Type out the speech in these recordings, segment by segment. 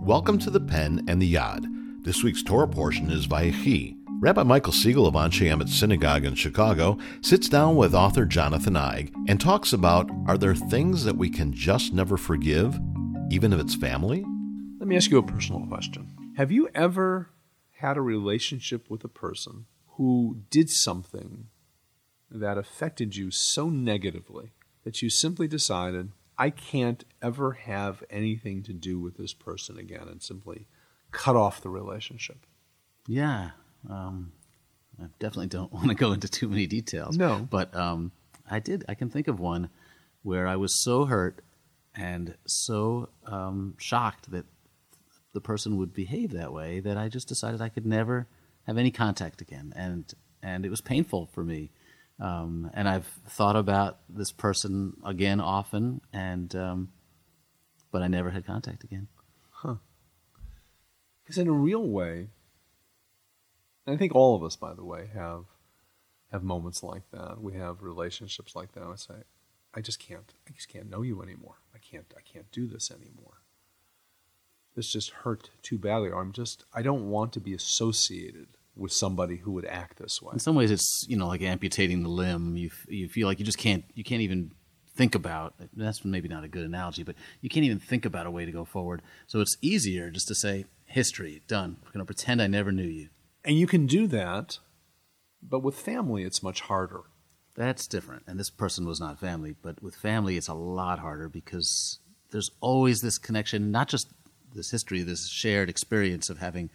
Welcome to the Pen and the Yod. This week's Torah portion is Vayechi. Rabbi Michael Siegel of Anshe Emet Synagogue in Chicago sits down with author Jonathan Eig and talks about are there things that we can just never forgive, even if it's family? Let me ask you a personal question. Have you ever had a relationship with a person who did something that affected you so negatively that you simply decided, I can't ever have anything to do with this person again and simply cut off the relationship? Yeah. Um, I definitely don't want to go into too many details. No. But um, I did. I can think of one where I was so hurt and so um, shocked that the person would behave that way that I just decided I could never have any contact again. And, and it was painful for me. Um, and I've thought about this person again often, and um, but I never had contact again. Huh. Because in a real way, I think all of us, by the way, have have moments like that. We have relationships like that. I say, I just can't. I just can't know you anymore. I can't. I can't do this anymore. This just hurt too badly, or I'm just. I don't want to be associated with somebody who would act this way. In some ways, it's you know like amputating the limb. You you feel like you just can't you can't even think about. That's maybe not a good analogy, but you can't even think about a way to go forward. So it's easier just to say history done. We're going to pretend I never knew you. And you can do that, but with family, it's much harder. That's different. And this person was not family, but with family, it's a lot harder because there's always this connection, not just this history, this shared experience of having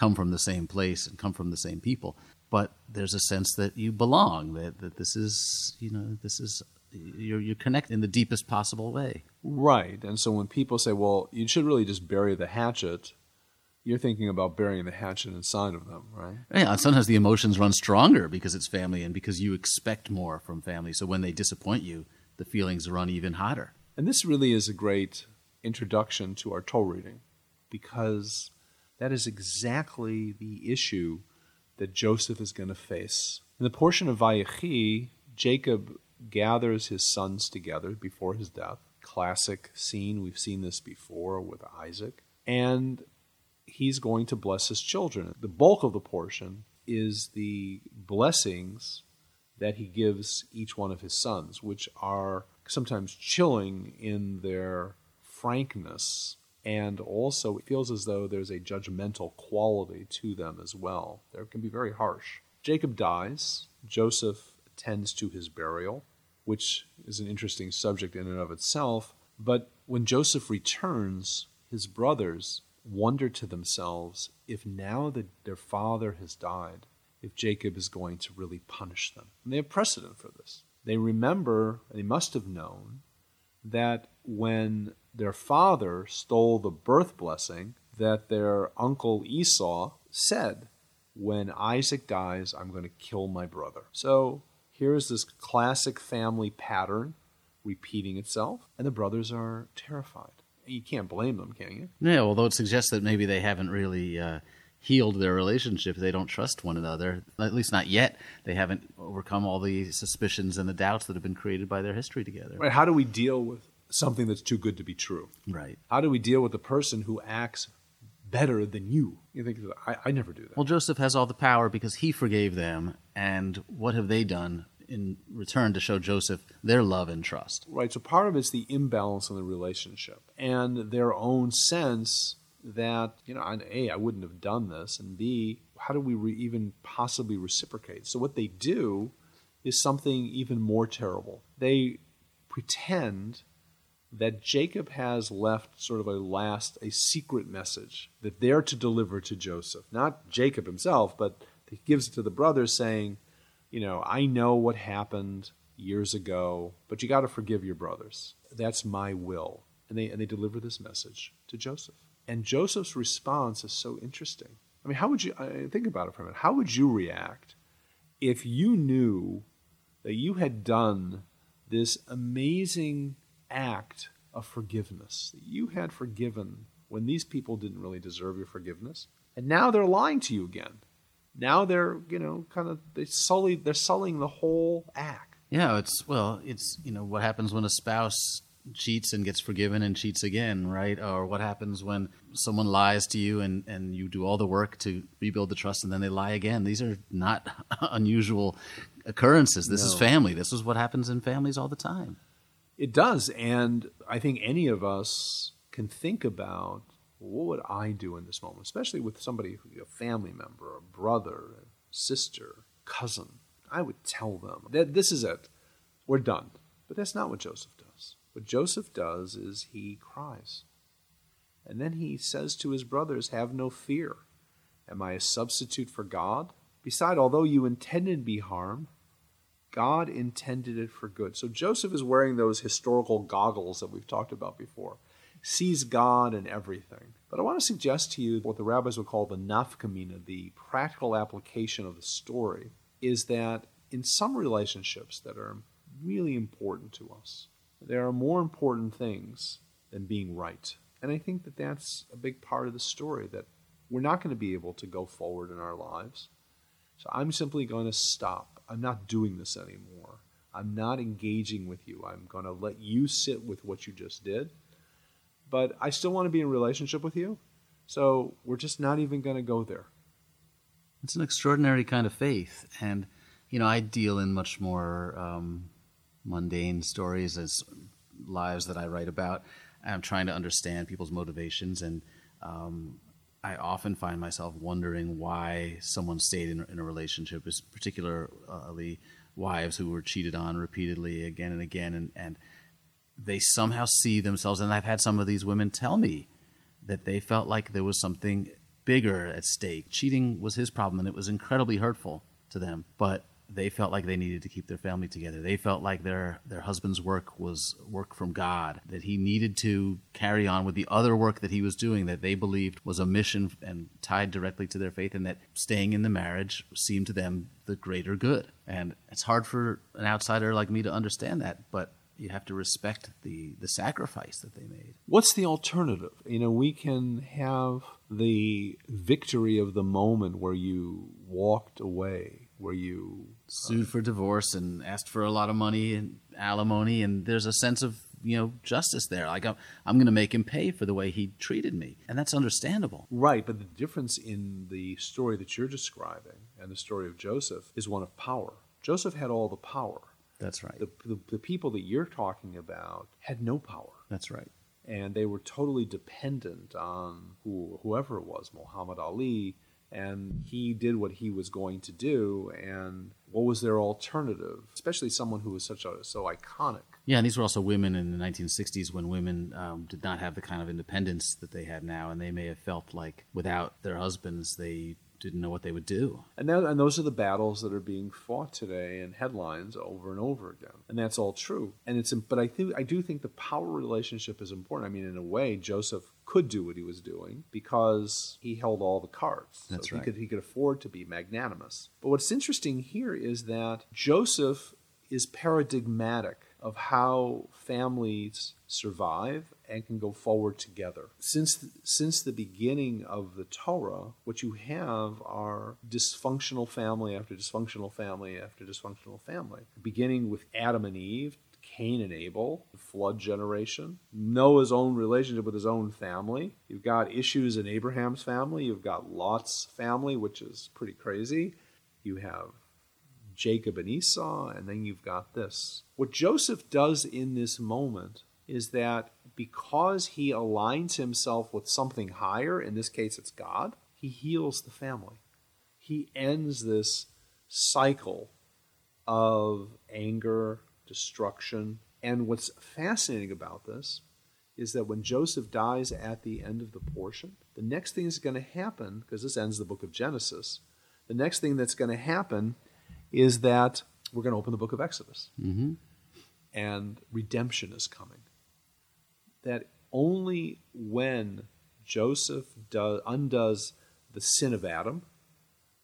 come from the same place and come from the same people. But there's a sense that you belong, that, that this is, you know, this is, you're, you're connected in the deepest possible way. Right. And so when people say, well, you should really just bury the hatchet, you're thinking about burying the hatchet inside of them, right? Yeah, and sometimes the emotions run stronger because it's family and because you expect more from family. So when they disappoint you, the feelings run even hotter. And this really is a great introduction to our Torah reading because that is exactly the issue that Joseph is going to face. In the portion of Vayechi, Jacob gathers his sons together before his death. Classic scene. We've seen this before with Isaac. And he's going to bless his children. The bulk of the portion is the blessings that he gives each one of his sons, which are sometimes chilling in their frankness and also it feels as though there's a judgmental quality to them as well. They can be very harsh. Jacob dies. Joseph attends to his burial, which is an interesting subject in and of itself. But when Joseph returns, his brothers wonder to themselves if now that their father has died, if Jacob is going to really punish them. And they have precedent for this. They remember, they must have known, that when their father stole the birth blessing that their uncle Esau said, When Isaac dies, I'm going to kill my brother. So here's this classic family pattern repeating itself, and the brothers are terrified. You can't blame them, can you? Yeah, although it suggests that maybe they haven't really. Uh healed their relationship. They don't trust one another, at least not yet. They haven't overcome all the suspicions and the doubts that have been created by their history together. Right. How do we deal with something that's too good to be true? Right. How do we deal with the person who acts better than you? You think, I, I never do that. Well, Joseph has all the power because he forgave them. And what have they done in return to show Joseph their love and trust? Right. So part of it's the imbalance in the relationship and their own sense that you know a i wouldn't have done this and b how do we re- even possibly reciprocate so what they do is something even more terrible they pretend that jacob has left sort of a last a secret message that they're to deliver to joseph not jacob himself but he gives it to the brothers saying you know i know what happened years ago but you got to forgive your brothers that's my will and they and they deliver this message to joseph and Joseph's response is so interesting. I mean, how would you think about it for a minute? How would you react if you knew that you had done this amazing act of forgiveness, that you had forgiven when these people didn't really deserve your forgiveness, and now they're lying to you again? Now they're, you know, kind of they sully they're sullying the whole act. Yeah, it's well, it's you know what happens when a spouse cheats and gets forgiven and cheats again, right? Or what happens when someone lies to you and, and you do all the work to rebuild the trust and then they lie again? These are not unusual occurrences. This no. is family. This is what happens in families all the time. It does. And I think any of us can think about what would I do in this moment, especially with somebody, a family member, a brother, a sister, cousin. I would tell them that this is it. We're done. But that's not what Joseph does. What Joseph does is he cries. And then he says to his brothers, Have no fear. Am I a substitute for God? Beside, although you intended me harm, God intended it for good. So Joseph is wearing those historical goggles that we've talked about before, sees God in everything. But I want to suggest to you what the rabbis would call the nafkamina, the practical application of the story, is that in some relationships that are really important to us, there are more important things than being right. And I think that that's a big part of the story that we're not going to be able to go forward in our lives. So I'm simply going to stop. I'm not doing this anymore. I'm not engaging with you. I'm going to let you sit with what you just did. But I still want to be in relationship with you. So we're just not even going to go there. It's an extraordinary kind of faith. And, you know, I deal in much more um, mundane stories as lives that I write about. I'm trying to understand people's motivations, and um, I often find myself wondering why someone stayed in, in a relationship, particularly wives who were cheated on repeatedly again and again, and, and they somehow see themselves. And I've had some of these women tell me that they felt like there was something bigger at stake. Cheating was his problem, and it was incredibly hurtful to them. But they felt like they needed to keep their family together. They felt like their their husband's work was work from God, that he needed to carry on with the other work that he was doing that they believed was a mission and tied directly to their faith and that staying in the marriage seemed to them the greater good. And it's hard for an outsider like me to understand that, but you have to respect the the sacrifice that they made. What's the alternative? You know, we can have the victory of the moment where you walked away where you uh, sued for divorce and asked for a lot of money and alimony, and there's a sense of you know justice there. Like I'm, I'm going to make him pay for the way he treated me, and that's understandable. Right, but the difference in the story that you're describing and the story of Joseph is one of power. Joseph had all the power. That's right. The, the, the people that you're talking about had no power. That's right. And they were totally dependent on who, whoever it was, Muhammad Ali, and he did what he was going to do and what was their alternative especially someone who was such a so iconic yeah and these were also women in the 1960s when women um, did not have the kind of independence that they had now and they may have felt like without their husbands they didn't know what they would do. And, that, and those are the battles that are being fought today in headlines over and over again. And that's all true. And it's but I think I do think the power relationship is important. I mean, in a way, Joseph could do what he was doing because he held all the cards. That's so right. He could, he could afford to be magnanimous. But what's interesting here is that Joseph is paradigmatic of how families survive and can go forward together. Since since the beginning of the Torah, what you have are dysfunctional family after dysfunctional family after dysfunctional family, beginning with Adam and Eve, Cain and Abel, flood generation, Noah's own relationship with his own family. You've got issues in Abraham's family. You've got Lot's family, which is pretty crazy. You have Jacob and Esau, and then you've got this. What Joseph does in this moment is that because he aligns himself with something higher, in this case it's God, he heals the family. He ends this cycle of anger, destruction. And what's fascinating about this is that when Joseph dies at the end of the portion, the next thing that's going to happen, because this ends the book of Genesis, the next thing that's going to happen is that we're going to open the book of Exodus. Mm-hmm. And redemption is coming. That only when Joseph does, undoes the sin of Adam,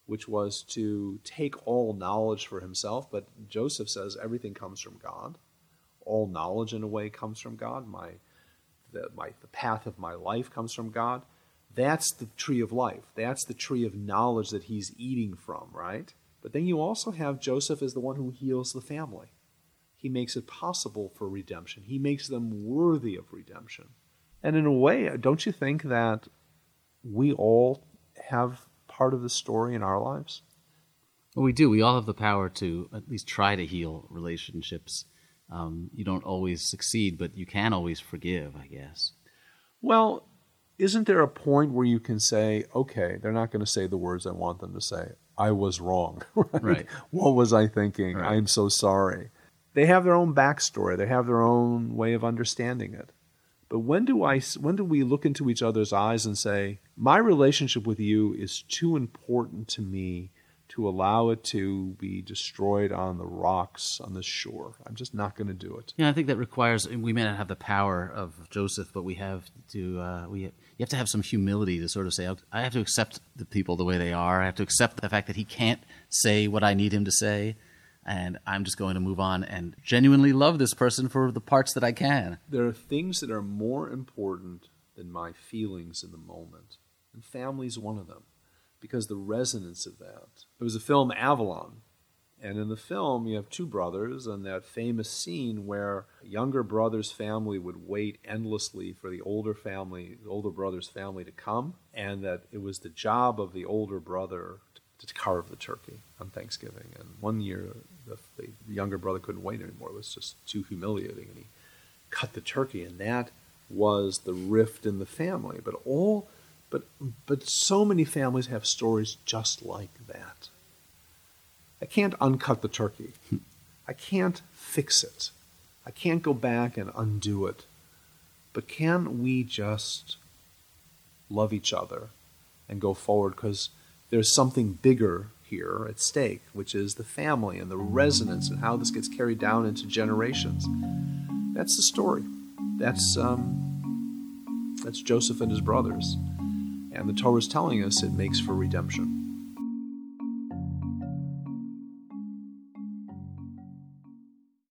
which was to take all knowledge for himself, but Joseph says everything comes from God. All knowledge, in a way, comes from God. My, the, my, the path of my life comes from God. That's the tree of life. That's the tree of knowledge that he's eating from, right? But then you also have Joseph as the one who heals the family. He makes it possible for redemption. He makes them worthy of redemption. And in a way, don't you think that we all have part of the story in our lives? Well, we do. We all have the power to at least try to heal relationships. Um, you don't always succeed, but you can always forgive, I guess. Well, isn't there a point where you can say, okay, they're not going to say the words I want them to say. I was wrong. Right? Right. What was I thinking? Right. I'm so sorry. They have their own backstory. They have their own way of understanding it. But when do I? When do we look into each other's eyes and say, my relationship with you is too important to me to allow it to be destroyed on the rocks on the shore. I'm just not going to do it. Yeah, I think that requires. We may not have the power of Joseph, but we have to. Uh, we you have to have some humility to sort of say, I have to accept the people the way they are. I have to accept the fact that he can't say what I need him to say, and I'm just going to move on and genuinely love this person for the parts that I can. There are things that are more important than my feelings in the moment, and family's one of them because the resonance of that. There was a film Avalon, and in the film you have two brothers and that famous scene where younger brother's family would wait endlessly for the older family, the older brother's family to come, and that it was the job of the older brother to carve the turkey on Thanksgiving. And one year the, the younger brother couldn't wait anymore; it was just too humiliating, and he cut the turkey, and that was the rift in the family. But all but, but so many families have stories just like that. I can't uncut the turkey. I can't fix it. I can't go back and undo it. But can we just love each other and go forward? Because there's something bigger here at stake, which is the family and the resonance and how this gets carried down into generations. That's the story. That's um, that's Joseph and his brothers. And the Torah is telling us it makes for redemption.